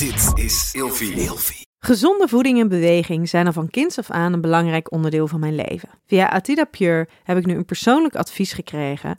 Dit is Ilfie. Gezonde voeding en beweging zijn al van kinds af aan een belangrijk onderdeel van mijn leven. Via Atida Pure heb ik nu een persoonlijk advies gekregen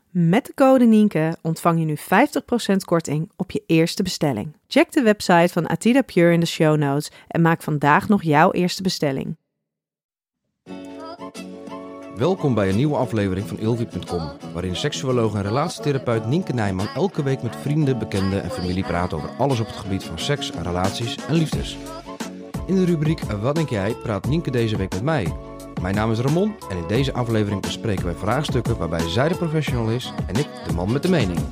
Met de code Nienke ontvang je nu 50% korting op je eerste bestelling. Check de website van Atida Pure in de show notes en maak vandaag nog jouw eerste bestelling. Welkom bij een nieuwe aflevering van Ilvi.com, waarin seksuoloog en relatietherapeut Nienke Nijman elke week met vrienden, bekenden en familie praat over alles op het gebied van seks, relaties en liefdes. In de rubriek Wat denk jij praat Nienke deze week met mij. Mijn naam is Ramon en in deze aflevering bespreken wij vraagstukken waarbij zij de professional is en ik de man met de mening.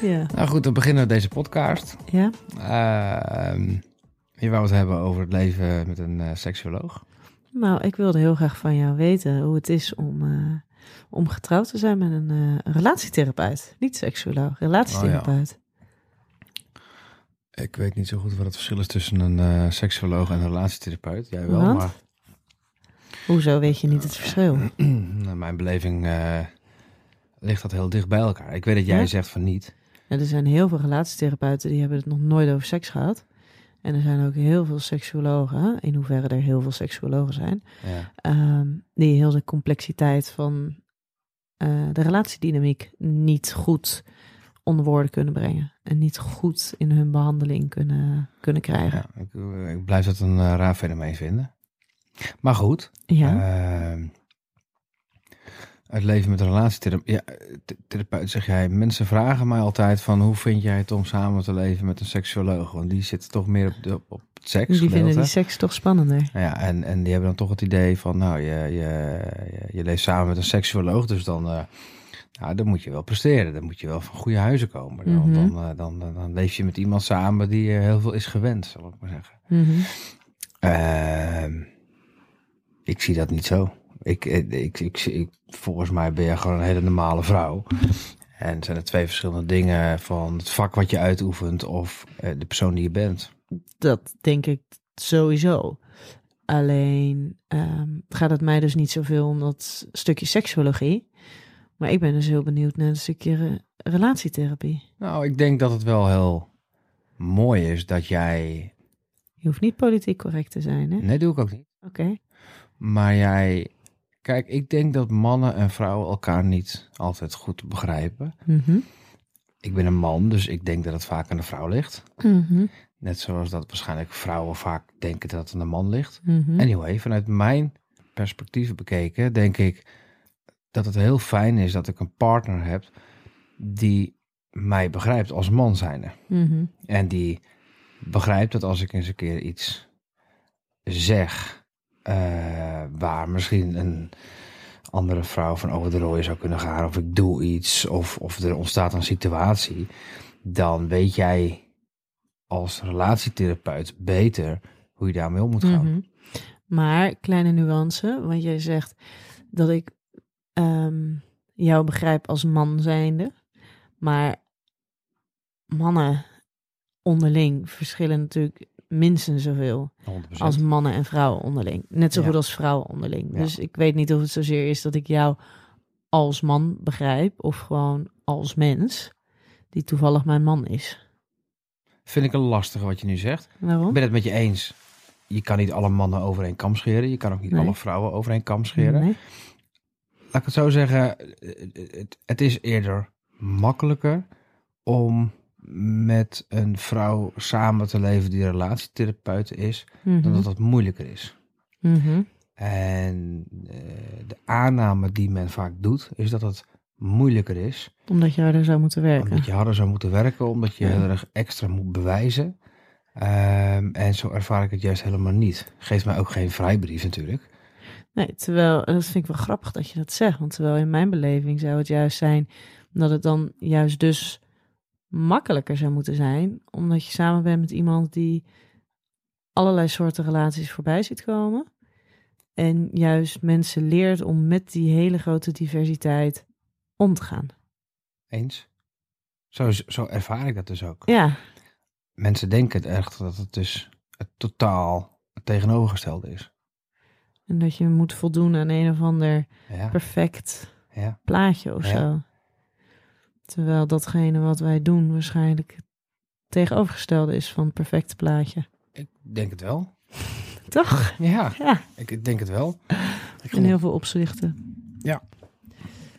Ja. Nou goed, dan beginnen we deze podcast. Ja? Ehm je wou het hebben over het leven met een eh seksuoloog. Nou, ik wilde heel graag van jou weten hoe het is om, eh, om getrouwd te zijn met een eh, relatietherapeut. Niet seksuoloog, relatietherapeut. Ik weet niet zo goed wat het verschil is tussen een eh seksuoloog en een relatietherapeut. Jij wel, Want? maar Hoezo weet je niet het verschil? naar mijn beleving eh, ligt dat heel dicht bij elkaar. Ik weet dat jij Ja? zegt van niet. Ja, er zijn heel veel relatietherapeuten die hebben het nog nooit over seks gehad. En er zijn ook heel veel seksuologen, in hoeverre er heel veel seksuologen zijn, Ja. ehm, die heel de complexiteit van eh, de relatiedynamiek niet goed onder woorden kunnen brengen. En niet goed in hun behandeling kunnen, kunnen krijgen. Ja, ik, ik blijf dat een eh, raar fenomeen vinden. Maar goed, Ja, Ehm, het leven met een relatietherapeut. Ja, th- therapeut zeg jij. Mensen vragen mij altijd van hoe vind jij het om samen te leven met een seksuoloog? Want die zitten toch meer op, de, op het seks. die vinden die seks toch spannender. Ja, en, en die hebben dan toch het idee van, nou, je, je, je, je leeft samen met een seksuoloog, dus dan, eh, nou, dan moet je wel presteren. Dan moet je wel van goede huizen komen. Dan, Mhm. dan, eh, dan, dan, dan leef je met iemand samen die eh, heel veel is gewend, zal ik maar zeggen. Ehm, ik zie dat niet zo. Ik, ik, ik, ik, ik- volgens mij ben je gewoon een hele normale vrouw. En zijn er twee verschillende dingen van het vak wat je uitoefent of eh, de persoon die je bent. Dat denk ik sowieso. Alleen ehm, gaat het mij dus niet zoveel om dat stukje seksuologie. Maar ik ben dus heel benieuwd naar een stukje re- relatietherapie. Nou, ik denk dat het wel heel mooi is dat jij. Je hoeft niet politiek correct te zijn, hè? Nee, doe ik ook niet. Oké. Maar jij. Kijk, ik denk dat mannen en vrouwen elkaar niet altijd goed begrijpen. Mhm. Ik ben een man, dus ik denk dat het vaak aan de vrouw ligt. Mhm. Net zoals dat waarschijnlijk vrouwen vaak denken dat het aan de man ligt. Mhm. Anyway, vanuit mijn perspectief bekeken, denk ik dat het heel fijn is dat ik een partner heb die mij begrijpt als man zijnde. Mhm. En die begrijpt dat als ik eens een keer iets zeg eh, waar misschien een andere vrouw van over de rooien zou kunnen gaan, of ik doe iets, of, of er ontstaat een situatie, dan weet jij als relatietherapeut beter hoe je daarmee om moet gaan. Mhm. Maar, kleine nuance, want jij zegt dat ik ehm, jou begrijp als man zijnde. Maar mannen onderling verschillen natuurlijk minstens zoveel 100%. als mannen en vrouwen onderling. Net zo Ja. goed als vrouwen onderling. Ja. Dus ik weet niet of het zozeer is dat ik jou als man begrijp of gewoon als mens die toevallig mijn man is. Vind ik een lastige wat je nu zegt. Ik Waarom? ben het met je eens. Je kan niet alle mannen over één kam scheren. Je kan ook niet Nee. alle vrouwen over één kam scheren. Nee. Laat ik het zo zeggen. Het, het is eerder makkelijker om met een vrouw samen te leven die relatietherapeut is, dan Mhm. dat het moeilijker is. Mhm. En eh, de aanname die men vaak doet, is dat het moeilijker is. Omdat je harder zou moeten werken. Omdat je harder zou moeten werken, omdat je Ja. heel erg extra moet bewijzen. Ehm, en zo ervaar ik het juist helemaal niet. Geeft mij ook geen vrijbrief natuurlijk. Nee, terwijl, en dat vind ik wel grappig dat je dat zegt. Want terwijl in mijn beleving zou het juist zijn dat het dan juist dus makkelijker zou moeten zijn. Omdat je samen bent met iemand die allerlei soorten relaties voorbij ziet komen. En juist mensen leert om met die hele grote diversiteit om te gaan. Eens. Zo, zo ervaar ik dat dus ook. Ja, Mensen denken echt dat het dus het totaal het tegenovergestelde is. En dat je moet voldoen aan een of ander Ja, perfect ja. plaatje of zo. Terwijl datgene wat wij doen waarschijnlijk het tegenovergestelde is van het perfecte plaatje. Ik denk het wel. Toch? Ja, ik denk het wel. Ik in heel veel opzichten. Ja.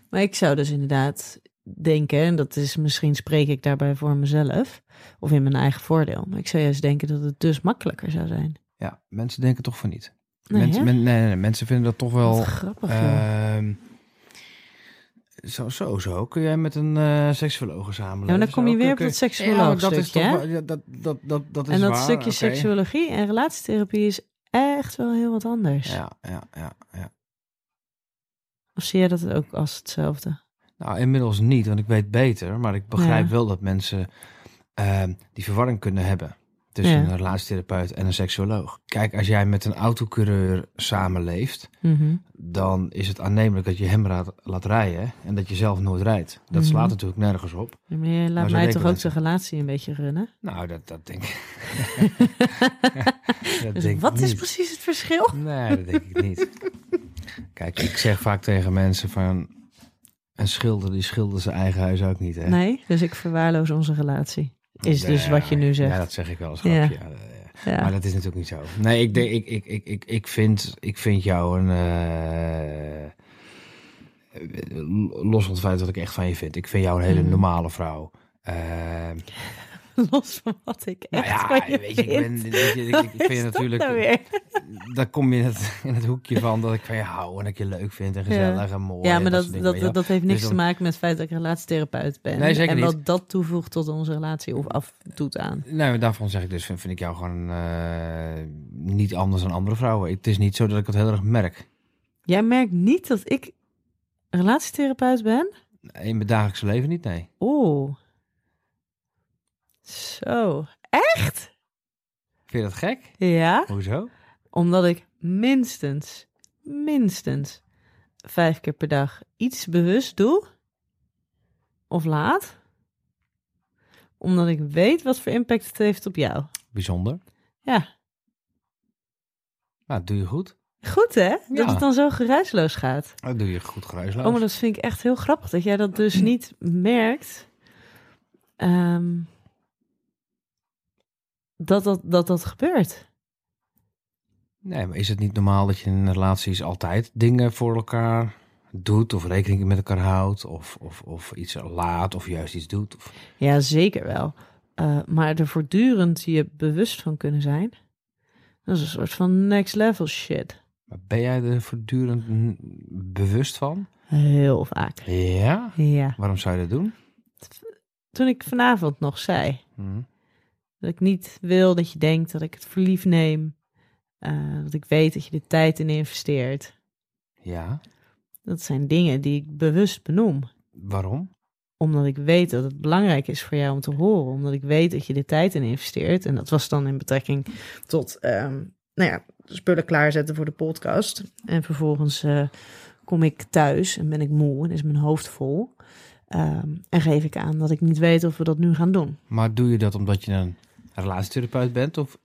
Maar ik zou dus inderdaad denken, en dat is misschien spreek ik daarbij voor mezelf, of in mijn eigen voordeel. Maar ik zou juist denken dat het dus makkelijker zou zijn. Ja, mensen denken toch van niet. Nee, mensen, hè? men- nee, nee, nee, mensen vinden dat toch wel... Wat grappig, ehm, zo, zo, zo. Kun jij met een eh seksuoloog samenleven? Ja, maar dan kom je Zo, weer op dat Ja, seksuoloog maar dat is toch ja, dat, dat, dat, dat is En dat waar, stukje oké. seksuologie en relatietherapie is echt wel heel wat anders. Ja, ja, ja, ja. Of zie jij dat ook als hetzelfde? Nou, inmiddels niet, want ik weet beter. Maar ik begrijp Ja. wel dat mensen ehm, die verwarring kunnen hebben tussen Ja. een relatietherapeut en een seksuoloog. Kijk, als jij met een autocoureur samenleeft, Mhm. dan is het aannemelijk dat je hem laat, laat rijden en dat je zelf nooit rijdt. Dat Mhm. slaat natuurlijk nergens op. Ja, maar je laat Maar mij toch ook de relatie een beetje runnen? Nou, dat, dat denk ik. dat Dus denk ik wat is precies het verschil? Nee, dat denk ik niet. Kijk, ik zeg vaak tegen mensen van... Een schilder, die schildert zijn eigen huis ook niet, hè? Nee, dus ik verwaarloos onze relatie. Is dus wat je nu zegt. Ja, dat zeg ik wel Ja. grapje. Ja. Maar dat is natuurlijk niet zo. Nee, ik, denk, ik, ik, ik, ik, ik, vind, ik vind jou een... eh, los van het feit dat ik echt van je vind. Ik vind jou een hele Mhm. normale vrouw. Ehm, Los van wat ik nou echt ja, van je weet je, ik, ben, vind. weet je, ik, vind je natuurlijk... nou weer? Dan kom je in het, in het hoekje van dat ik van je hou en dat ik je leuk vind en gezellig en mooi. Ja, maar dat, dingen, dat, dat, heeft niks Dus te maken met het feit dat ik relatietherapeut ben. Nee, zeker en niet. wat dat toevoegt tot onze relatie of afdoet aan. Nee, daarvan zeg ik dus, vind, vind ik jou gewoon eh, niet anders dan andere vrouwen. Het is niet zo dat ik het heel erg merk. Jij merkt niet dat ik relatietherapeut ben? In mijn dagelijkse leven niet, nee. Oeh. Zo. Echt? Vind je dat gek? Ja. Hoezo? Omdat ik minstens, minstens vijf keer per dag iets bewust doe. Of laat. Omdat ik weet wat voor impact het heeft op jou. Bijzonder. Ja. Nou, doe je goed. Goed hè? Dat Ja. het dan zo geruisloos gaat. Dat doe je goed geruisloos. Oh, maar dat vind ik echt heel grappig. Dat jij dat dus niet merkt. Ehm, dat, dat, dat dat gebeurt. Nee, maar is het niet normaal dat je in relaties altijd dingen voor elkaar doet of rekening met elkaar houdt of, of, of iets laat of juist iets doet? Of... Ja, zeker wel. Eh, maar er voortdurend je bewust van kunnen zijn. Dat is een soort van next level shit. Maar ben jij er voortdurend bewust van? Heel vaak. Ja? Ja. Waarom zou je dat doen? Toen ik vanavond nog zei Hm. Dat ik niet wil dat je denkt dat ik het voor lief neem. eh, dat ik weet dat je er tijd in investeert. Ja. Dat zijn dingen die ik bewust benoem. Waarom? Omdat ik weet dat het belangrijk is voor jou om te horen. Omdat ik weet dat je er tijd in investeert. En dat was dan in betrekking tot, ehm, nou ja, spullen klaarzetten voor de podcast. En vervolgens eh, kom ik thuis en ben ik moe en is mijn hoofd vol. Ehm, en geef ik aan dat ik niet weet of we dat nu gaan doen. Maar doe je dat omdat je een relatietherapeut bent? Of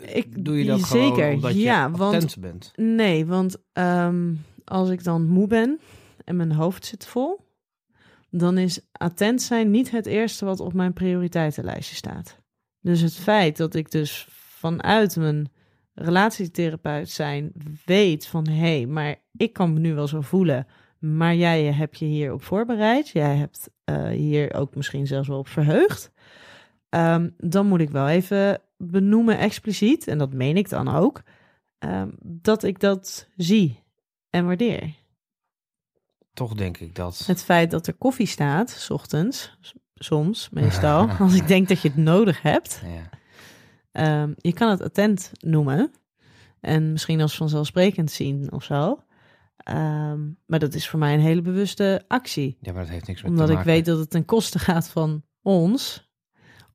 Ik- doe je dat gewoon zeker, omdat ja, je want- attent bent? Nee, want ehm, als ik dan moe ben en mijn hoofd zit vol, dan is attent zijn niet het eerste wat op mijn prioriteitenlijstje staat. Dus het feit dat ik dus vanuit mijn relatietherapeut zijn weet van hé, hey, maar ik kan me nu wel zo voelen, maar jij hebt je hierop voorbereid, jij hebt eh, hier ook misschien zelfs wel op verheugd. Ehm, dan moet ik wel even benoemen expliciet, en dat meen ik dan ook, ehm, dat ik dat zie en waardeer. Toch denk ik dat... Het feit dat er koffie staat, s ochtends, soms, meestal, als ik denk dat je het nodig hebt. Ja. Ehm, je kan het attent noemen en misschien als vanzelfsprekend zien of zo. Maar dat is voor mij een hele bewuste actie. ja, maar dat heeft niks met Omdat te ik maken. weet dat het ten koste gaat van ons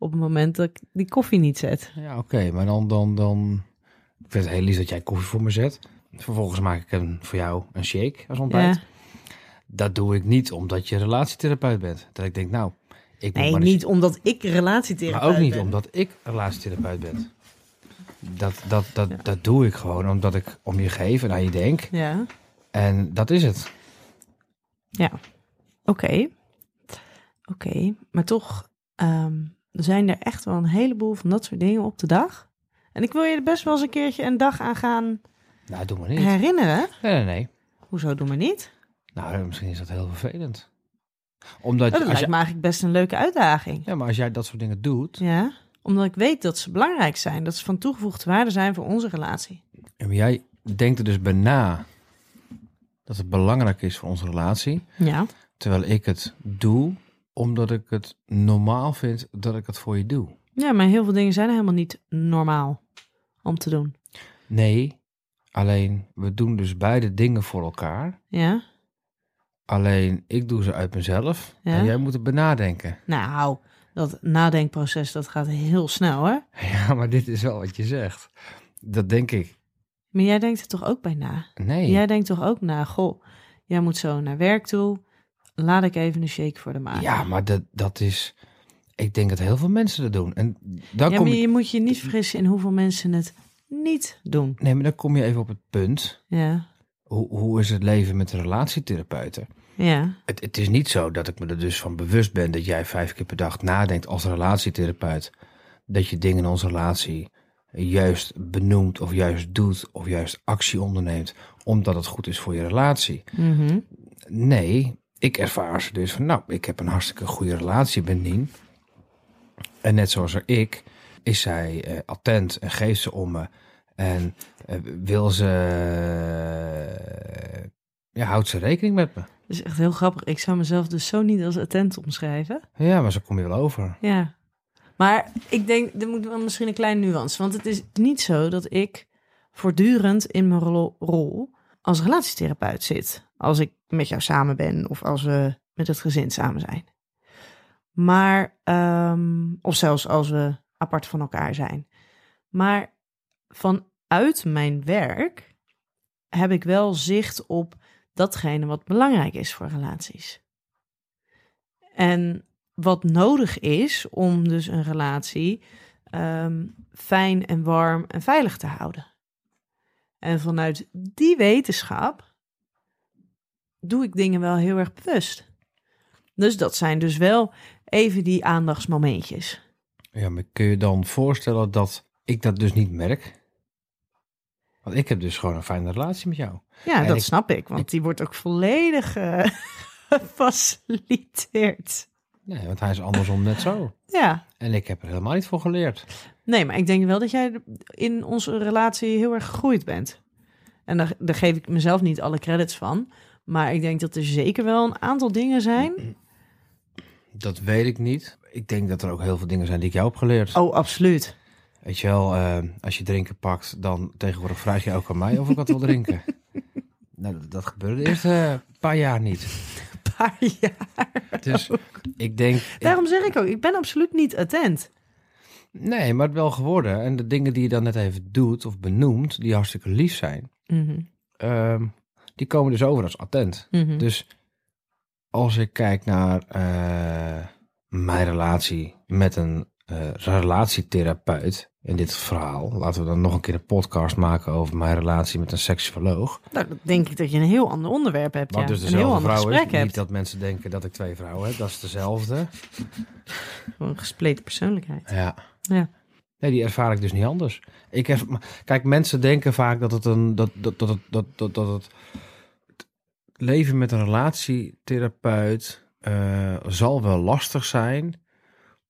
op het moment dat ik die koffie niet zet. Ja, oké, maar dan, dan, dan... Ik vind het heel lief dat jij koffie voor me zet. Vervolgens maak ik een, voor jou een shake als ontbijt. Ja. Dat doe ik niet omdat je relatietherapeut bent. Dat ik denk, nou, ik Nee, maar niet omdat ik relatietherapeut Maar ook niet ben. omdat ik relatietherapeut ben. Dat, dat, dat, dat doe ik gewoon omdat ik om je geef en aan je denk. Ja, En dat is het. ja. Oké. Oké, maar toch zijn er echt wel een heleboel van dat soort dingen op de dag. En ik wil je er best wel eens een keertje een dag aan gaan Nou, doe maar niet. herinneren. Nee, nee, nee. Hoezo doen we niet? Nou, misschien is dat heel vervelend. Omdat, Oh, dat als lijkt jij, me eigenlijk best een leuke uitdaging. ja, maar als jij dat soort dingen doet, Ja, omdat ik weet dat ze belangrijk zijn. Dat ze van toegevoegde waarde zijn voor onze relatie. en jij denkt er dus bij na dat het belangrijk is voor onze relatie, Ja. terwijl ik het doe omdat ik het normaal vind dat ik het voor je doe. Ja, maar heel veel dingen zijn helemaal niet normaal om te doen. Nee, alleen we doen dus beide dingen voor elkaar. Ja? Alleen ik doe ze uit mezelf Ja? en jij moet het benadenken. Nou, dat nadenkproces dat gaat heel snel, hè? Ja, maar dit is wel wat je zegt. Dat denk ik. Maar jij denkt er toch ook bij na? Nee. Jij denkt toch ook na, goh, jij moet zo naar werk toe. Laat ik even een shake voor de maken. Ja, maar dat, dat is... Ik denk dat heel veel mensen dat doen. En dan, ja kom maar je, je moet je niet vergissen in hoeveel mensen het niet doen. nee, maar dan kom je even op het punt. Ja, Hoe, hoe is het leven met relatietherapeuten? ja, Het, het is niet zo dat ik me er dus van bewust ben... dat jij vijf keer per dag nadenkt als relatietherapeut... dat je dingen in onze relatie juist benoemt of juist doet... of juist actie onderneemt... omdat het goed is voor je relatie. mhm, Nee, ik ervaar ze dus van, nou, ik heb een hartstikke goede relatie met Nien. En net zoals er ik, is zij eh, attent en geeft ze om me. En eh, wil ze, eh, ja, houdt ze rekening met me. Dat is echt heel grappig. Ik zou mezelf dus zo niet als attent omschrijven. Ja, maar zo kom je wel over. Ja. Maar ik denk, er moet wel misschien een kleine nuance. Want het is niet zo dat ik voortdurend in mijn rol, rol als relatietherapeut zit. Als ik met jou samen ben of als we met het gezin samen zijn. Maar, ehm, of zelfs als we apart van elkaar zijn. Maar vanuit mijn werk heb ik wel zicht op datgene wat belangrijk is voor relaties. En wat nodig is om dus een relatie ehm, fijn en warm en veilig te houden. En vanuit die wetenschap doe ik dingen wel heel erg bewust. Dus dat zijn dus wel even die aandachtsmomentjes. Ja, maar kun je dan voorstellen dat ik dat dus niet merk? Want ik heb dus gewoon een fijne relatie met jou. Ja, En dat ik- snap ik, want ik- die wordt ook volledig eh, gefaciliteerd. Nee, want hij is andersom net zo. Ja, En ik heb er helemaal niet voor geleerd. Nee, maar ik denk wel dat jij in onze relatie heel erg gegroeid bent. En daar, daar geef ik mezelf niet alle credits van. Maar ik denk dat er zeker wel een aantal dingen zijn. Dat weet ik niet. Ik denk dat er ook heel veel dingen zijn die ik jou heb geleerd. Oh, absoluut. Weet je wel, eh, als je drinken pakt, dan tegenwoordig vraag je ook aan mij of ik wat wil drinken. nou, dat, dat gebeurde de eerste paar jaar niet. Een paar jaar. Dus ik denk, ik- Daarom zeg ik ook, ik ben absoluut niet attent. nee, maar het wel geworden. En de dingen die je dan net even doet of benoemt, die hartstikke lief zijn, Mhm, ehm, die komen dus over als attent. mhm. Dus als ik kijk naar eh, mijn relatie met een eh, relatietherapeut in dit verhaal, laten we dan nog een keer een podcast maken over mijn relatie met een seksuoloog. Nou, dan denk ik dat je een heel ander onderwerp hebt. Wat ja. dus een heel dezelfde ander vrouw is. gesprek Niet hebt. dat mensen denken dat ik twee vrouwen heb, dat is dezelfde. Gewoon Een gespleten persoonlijkheid. Ja. Ja. Nee, die ervaar ik dus niet anders. Ik heb, kijk, mensen denken vaak dat het een dat dat dat dat dat, dat, het leven met een relatietherapeut eh, zal wel lastig zijn,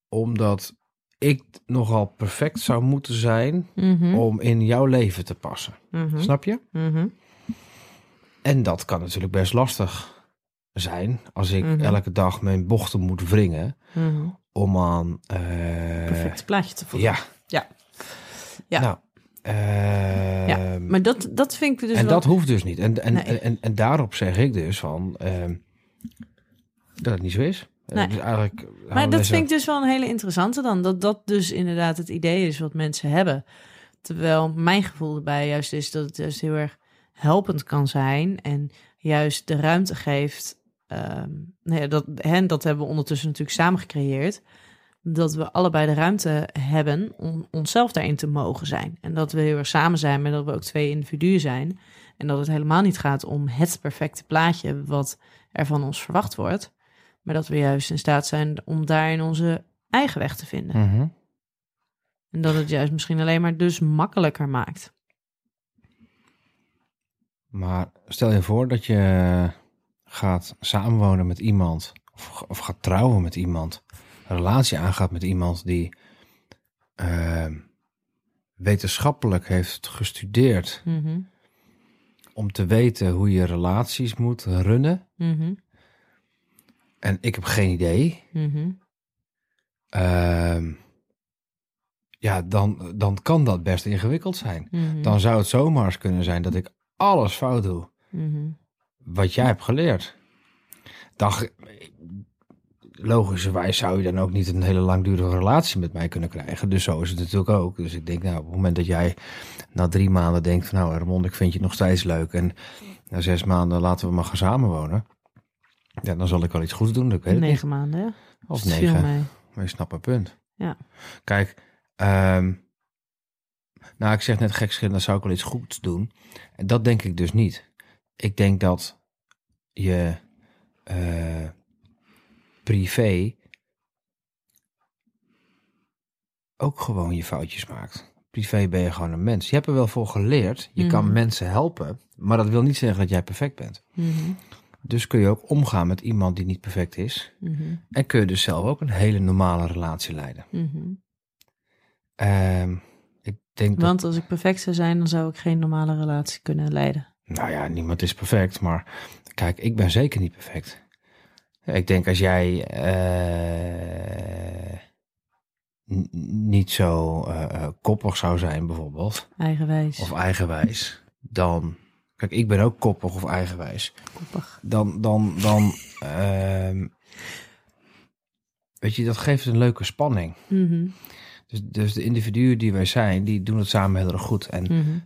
omdat ik nogal perfect zou moeten zijn Mhm, om in jouw leven te passen. mhm, Snap je? mhm. En dat kan natuurlijk best lastig zijn als ik elke dag mijn bochten moet wringen om aan. eh, Perfect plaatje te voegen. Ja. Ja. Ja. Nou, Ja, Maar dat, dat vind ik dus en wel... dat hoeft dus niet. En, en, Nee. en, en, daarop zeg ik dus van ehm, dat het niet zo is. Nee. Dus eigenlijk Maar dat vind ik dus wel een hele interessante dan. Dat dat dus inderdaad het idee is wat mensen hebben. Terwijl mijn gevoel erbij juist is dat het juist heel erg helpend kan zijn en juist de ruimte geeft. ehm nou ja, dat, hen, dat hebben we ondertussen natuurlijk samen gecreëerd. Dat we allebei de ruimte hebben om onszelf daarin te mogen zijn. En dat we heel erg samen zijn, maar dat we ook twee individuen zijn. En dat het helemaal niet gaat om het perfecte plaatje wat er van ons verwacht wordt. Maar dat we juist in staat zijn om daarin onze eigen weg te vinden. Mhm. En dat het juist misschien alleen maar dus makkelijker maakt. Maar stel je voor dat je gaat samenwonen met iemand, of, of gaat trouwen met iemand, een relatie aangaat met iemand die eh, wetenschappelijk heeft gestudeerd Mhm, om te weten hoe je relaties moet runnen. mhm, En ik heb geen idee. mhm. Ehm, ja, dan, dan kan dat best ingewikkeld zijn. Dan zou het zomaar eens kunnen zijn dat ik alles fout doe wat jij hebt geleerd. Dan, logischerwijs zou je dan ook niet een hele langdurige relatie met mij kunnen krijgen. Dus zo is het natuurlijk ook. Dus ik denk, nou, op het moment dat jij na drie maanden denkt van, nou, Ramon, ik vind je nog steeds leuk. En na zes maanden laten we maar gaan samenwonen. Ja, dan zal ik wel iets goeds doen. Ik weet het niet. Negen maanden, hè? Of Dus negen. mee. Maar je snapt mijn punt. Ja. Kijk, ehm, nou, ik zeg net gekscherend, dan zou ik wel iets goeds doen. En dat denk ik dus niet. Ik denk dat je eh, privé ook gewoon je foutjes maakt. Privé ben je gewoon een mens. Je hebt er wel voor geleerd. Je kan Mhm. mensen helpen. Maar dat wil niet zeggen dat jij perfect bent. Mhm, Dus kun je ook omgaan met iemand die niet perfect is. mhm, En kun je dus zelf ook een hele normale relatie leiden. Ehm, ik denk dat, Want als ik perfect zou zijn, dan zou ik geen normale relatie kunnen leiden. nou ja, niemand is perfect, maar kijk, ik ben zeker niet perfect. Ik denk als jij eh, niet zo eh, eh, koppig zou zijn bijvoorbeeld, Eigenwijs. of eigenwijs, dan, kijk, ik ben ook koppig of eigenwijs, koppig. dan, dan, dan, ehm, weet je, dat geeft een leuke spanning. Mhm, Dus, dus de individuen die wij zijn, die doen het samen heel erg goed. En mhm,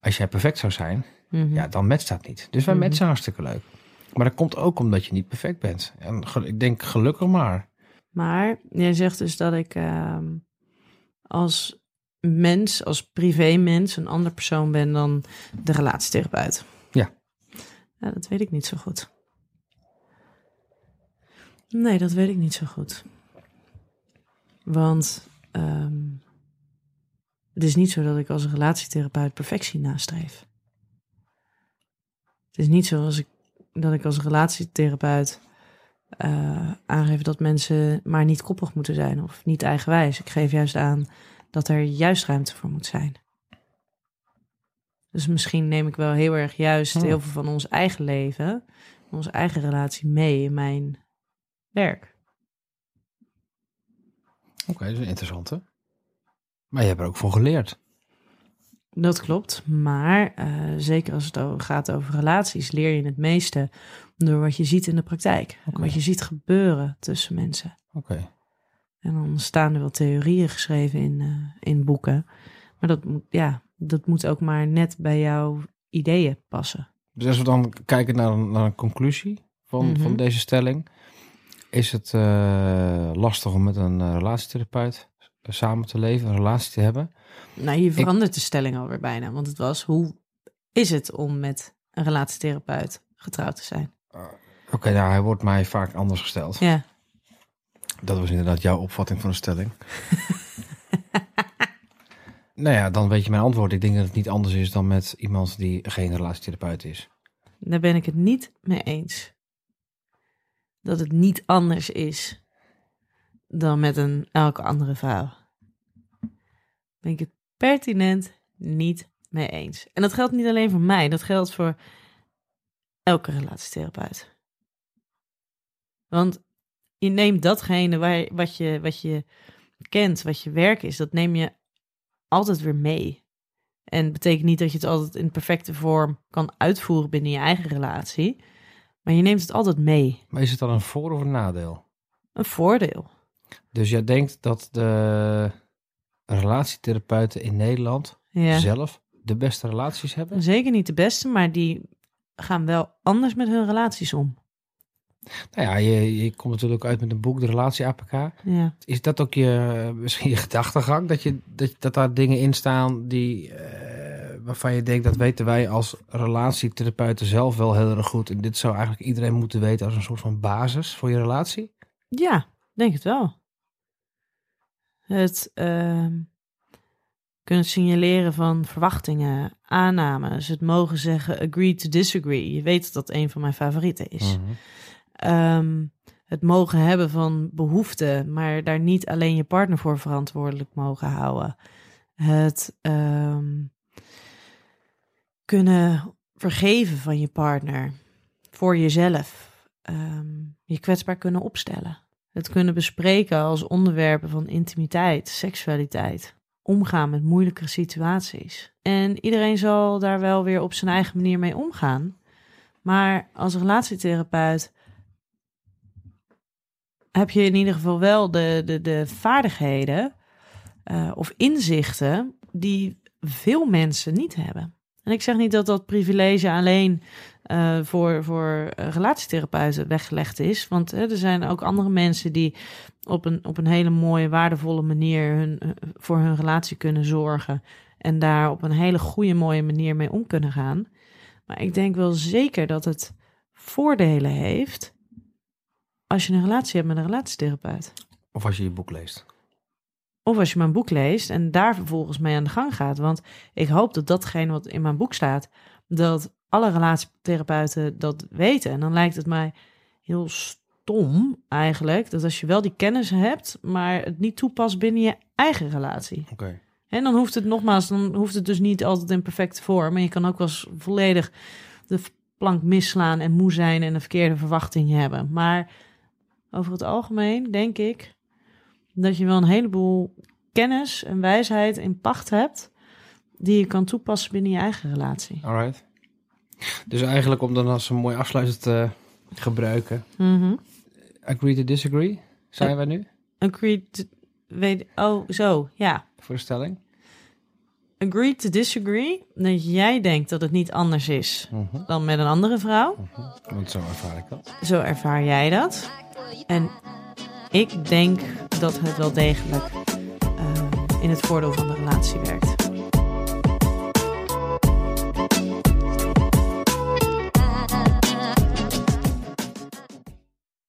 als jij perfect zou zijn, mhm. ja, dan matcht dat niet. Dus wij matchen hartstikke leuk. Maar dat komt ook omdat je niet perfect bent. En ik denk gelukkig maar. Maar jij zegt dus dat ik ehm, als mens, als privé-mens, een ander persoon ben dan de relatietherapeut. Ja. Ja, dat weet ik niet zo goed. Nee, dat weet ik niet zo goed. Want ehm, het is niet zo dat ik als relatietherapeut perfectie nastreef. Het is niet zo als ik, dat ik als relatietherapeut eh, aangeven dat mensen maar niet koppig moeten zijn of niet eigenwijs. Ik geef juist aan dat er juist ruimte voor moet zijn. Dus misschien neem ik wel heel erg juist Hmm. heel veel van ons eigen leven, onze eigen relatie mee in mijn werk. Oké, dat is interessant hè. Maar je hebt er ook voor geleerd. Dat klopt, maar eh, zeker als het gaat over relaties, leer je het meeste door wat je ziet in de praktijk. Wat je ziet gebeuren tussen mensen. Oké. En dan staan er wel theorieën geschreven in, eh, in boeken. Maar dat moet, ja, dat moet ook maar net bij jouw ideeën passen. Dus als we dan kijken naar een, naar een conclusie van, Mhm. van deze stelling. Is het eh, lastig om met een relatietherapeut samen te leven, een relatie te hebben? Nou, je verandert de stelling alweer bijna. Want het was, hoe is het om met een relatietherapeut getrouwd te zijn? Oké, nou hij wordt mij vaak anders gesteld. Ja, Dat was inderdaad jouw opvatting van de stelling. nou ja, dan weet je mijn antwoord. Ik denk dat het niet anders is dan met iemand die geen relatietherapeut is. daar ben ik het niet mee eens. Dat het niet anders is dan met een elke andere vrouw. Ben ik het pertinent niet mee eens. En dat geldt niet alleen voor mij, dat geldt voor elke relatietherapeut. Want je neemt datgene waar, wat, je, wat je kent, wat je werk is, dat neem je altijd weer mee. En betekent niet dat je het altijd in perfecte vorm kan uitvoeren binnen je eigen relatie. Maar je neemt het altijd mee. Maar is het dan een voor- of een nadeel? Een voordeel. Dus jij denkt dat de relatietherapeuten in Nederland Ja. zelf de beste relaties hebben? Zeker niet de beste, maar die gaan wel anders met hun relaties om. Nou ja, je, je komt natuurlijk uit met een boek, de relatie APK. Ja. Is dat ook je, misschien je gedachtegang? Dat, je, dat, dat daar dingen in staan die, eh, waarvan je denkt, dat weten wij als relatietherapeuten zelf wel heel erg goed. En dit zou eigenlijk iedereen moeten weten als een soort van basis voor je relatie? Ja, denk het wel. Het ehm, kunnen signaleren van verwachtingen, aannames, het mogen zeggen agree to disagree. Je weet dat dat een van mijn favorieten is. Mhm. Ehm, het mogen hebben van behoeften, maar daar niet alleen je partner voor verantwoordelijk mogen houden. Het ehm, kunnen vergeven van je partner voor jezelf. Je kwetsbaar kunnen opstellen. Het kunnen bespreken als onderwerpen van intimiteit, seksualiteit. Omgaan met moeilijke situaties. En iedereen zal daar wel weer op zijn eigen manier mee omgaan. Maar als relatietherapeut heb je in ieder geval wel de, de, de vaardigheden eh, of inzichten die veel mensen niet hebben. En ik zeg niet dat dat privilege alleen eh, voor, voor eh, relatietherapeuten weggelegd is. Want hè, er zijn ook andere mensen die op een, op een hele mooie, waardevolle manier hun, eh, voor hun relatie kunnen zorgen. En daar op een hele goede, mooie manier mee om kunnen gaan. Maar ik denk wel zeker dat het voordelen heeft als je een relatie hebt met een relatietherapeut. Of als je je boek leest. Of als je mijn boek leest en daar vervolgens mee aan de gang gaat. Want ik hoop dat datgene wat in mijn boek staat, dat alle relatietherapeuten dat weten. En dan lijkt het mij heel stom eigenlijk, dat als je wel die kennis hebt, maar het niet toepast binnen je eigen relatie. Oké. En dan hoeft het nogmaals, dan hoeft het dus niet altijd in perfecte vorm. Maar je kan ook wel eens volledig de plank misslaan en moe zijn en een verkeerde verwachting hebben. Maar over het algemeen denk ik dat je wel een heleboel kennis en wijsheid in pacht hebt die je kan toepassen binnen je eigen relatie. Alright. Dus eigenlijk om dan als een mooi afsluiter te gebruiken. Mhm. Agree to disagree, zijn wij nu Agree to, weet, oh, zo, ja. voor de stelling? Agree to disagree. Dat jij denkt dat het niet anders is Mhm. dan met een andere vrouw. Want zo ervaar ik dat. Zo ervaar jij dat. En ik denk dat het wel degelijk eh, in het voordeel van de relatie werkt.